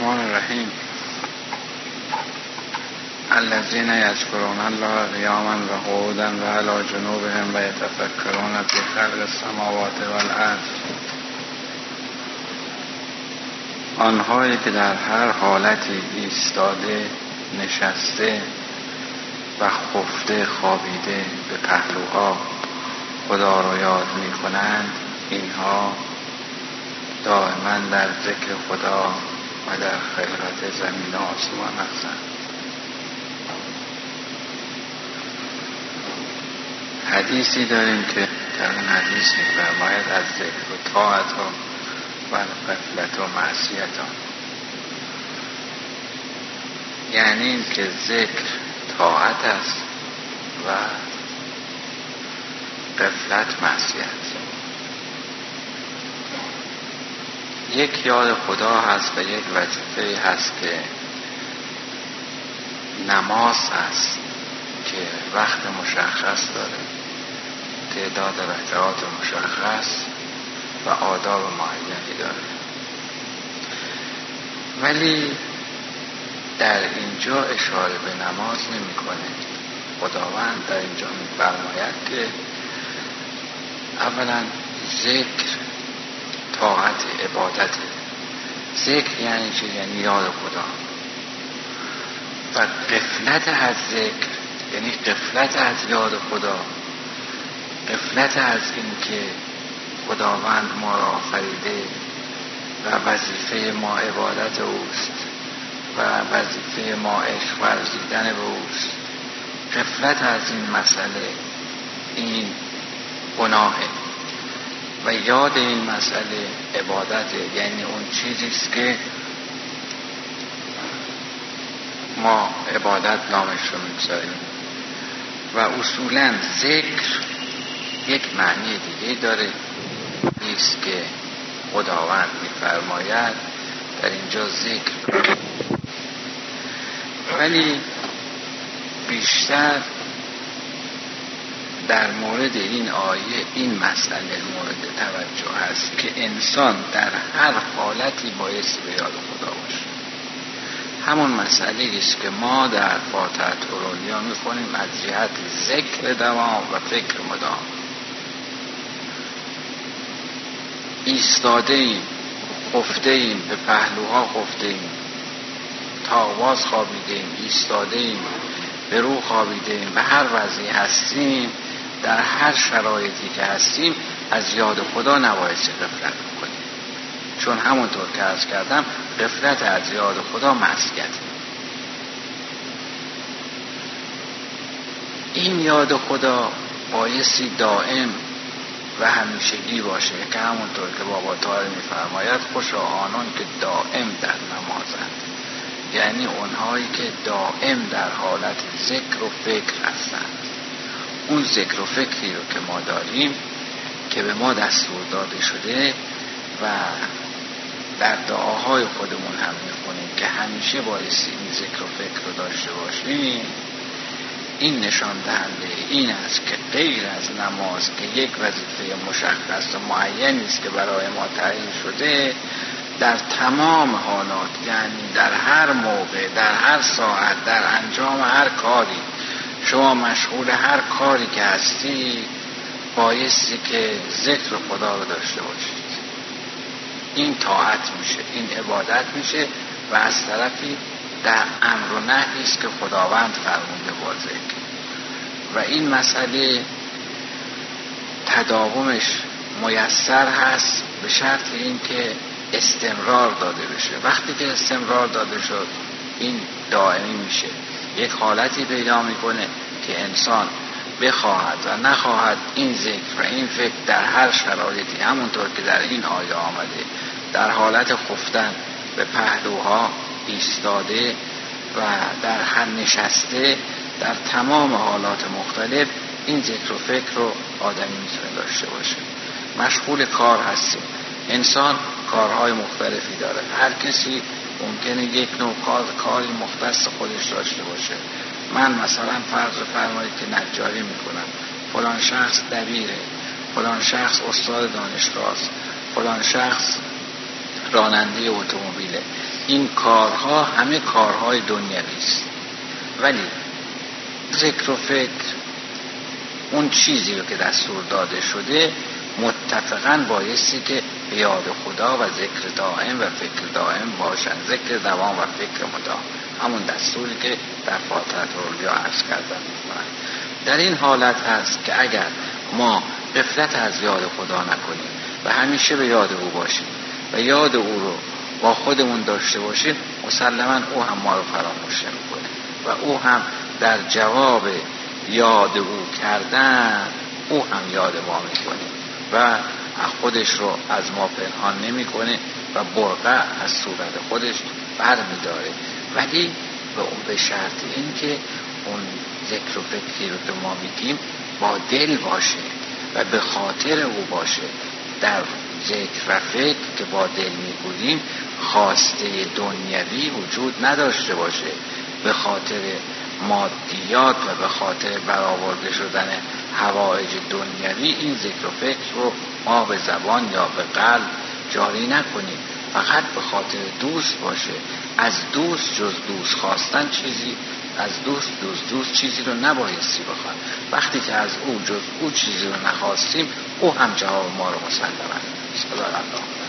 الرحمن الرحیم. الذين يذكرون الله قياما وقعودا وعلى جنوبهم ويتفكرون في خلق السماوات والارض. آنهایی که در هر حالتی ایستاده نشسته و خفته خوابیده به پهلوها خدا را یاد می کنند اینها دائما در ذکر خدا و در خلقت زمین و آسمان هستند حدیثی داریم که در اون حدیث میفرماید از ذکر و طاعت و قفلت و معصیت یعنی این که ذکر طاعت است و قفلت معصیت. یک یاد خدا هست و یک وظیفه هست که نماز هست که وقت مشخص داره تعداد رکعات مشخص و آداب معینی داره. ولی در اینجا اشاره به نماز نمی‌کنه خداوند در اینجا میفرماید که اولا ذکر طاعت عبادت. ذکر یعنی چه یعنی یاد خدا. و قفلت از ذکر یعنی قفلت از یاد خدا. قفلت از اینکه خداوند ما را آفریده و وظیفه ما عبادت اوست و وظیفه ما عشق ورزیدن به اوست. قفلت از این مسئله این گناهه. و یاد این مسئله عبادت یعنی اون چیزی است که ما عبادت نامش رو می‌گذاریم. و اصولا ذکر یک معنی دیگه داره نیست که خداوند میفرماید در اینجا ذکر. ولی بیشتر در مورد این آیه این مسئله مورد توجه هست که انسان در هر حالتی بایستی به یاد خدا باشه. همون مسئله است که ما در فاتحه تورولیا می‌خونیم از جهت ذکر دوام و فکر مدام. ایستاده ایم خفته ایم به پهلوها خفته ایم تاواز خوابیده ایم ایستاده ایم به رو خوابیده ایم به هر وضعی هستیم در هر شرایطی که هستیم از یاد خدا نباید غفلت بکنیم. چون همونطور که ارز کردم غفلت از یاد خدا معصیت این یاد خدا بایستی دائم و همیشگی باشه که همونطور که بابا تاره میفرماید خوش آنان که دائم در نمازند. یعنی اونهایی که دائم در حالت ذکر و فکر هستند. اون ذکر و فکری رو که ما داریم که به ما دستور داده شده و در دعاهای خودمون هم می‌خونیم که همیشه بایستی این ذکر و فکر رو داشته باشیم این نشان دهنده این است که غیر از نماز که یک وظیفه مشخص و معینی است که برای ما تعیین شده در تمام حالات یعنی در هر موقع در هر ساعت در انجام هر کاری شما مشغول هر کاری که هستی بایستی که ذکر خدا رو داشته باشید. این طاعت میشه این عبادت میشه و از طرفی در امر و نهی است که خداوند فرمونده با ذکر. و این مسئله تداومش میسر هست به شرط اینکه استمرار داده بشه. وقتی که استمرار داده شد این دائمی میشه. یک حالتی پیدا می‌کنه که انسان بخواهد و نخواهد این ذکر و این فکر در هر شرایطی همونطور که در این آیه آمده در حالت خفتن به پهلوها ایستاده و در هر نشسته در تمام حالات مختلف این ذکر و فکر رو آدمی می‌تونه داشته باشه. مشغول کار هستیم. انسان کارهای مختلفی داره. هر کسی ممکنه یک نوع کار کاری مختص خودش داشته باشه. من مثلا فرض فرمایید که نجاری می‌کنم. فلان شخص دبیره. فلان شخص استاد دانشگاه است فلان شخص راننده اتومبیله. این کارها همه کارهای دنیوی است. ولی ذکر و فکر اون چیزی رو که دستور داده شده متفقا بایستی که یاد خدا و ذکر دائم و فکر دائم باشن. ذکر دوام و فکر مدام. همون دستوری که در فاتحت رولیا عرض کردن در این حالت هست که اگر ما قفلت از یاد خدا نکنیم و همیشه به یاد او باشیم و یاد او رو با خودمون داشته باشیم مسلما او هم ما رو فراموش نمی‌کنه. و او هم در جواب یاد او کردن او هم یاد ما می‌کنه. و خودش رو از ما پنهان نمی‌کنه و برقه از صورت خودش بر میداره ولی به اون به شرط اینکه اون ذکر و فکری رو که ما میگیم با دل باشه و به خاطر او باشه. در ذکر و فکر که با دل می‌گوییم خواسته دنیوی وجود نداشته باشه. به خاطر مادیات و به خاطر برآورده شدن هوایج دنیوی این ذکر و فکر رو ما به زبان یا به قلب جاری نکنیم. فقط به خاطر دوست باشه. از دوست جز دوست خواستن چیزی از دوست دوست دوست چیزی رو نبایستی بخواد. وقتی که از او جز او چیزی رو نخواستیم او هم جواب ما رو مسلمه صدا الله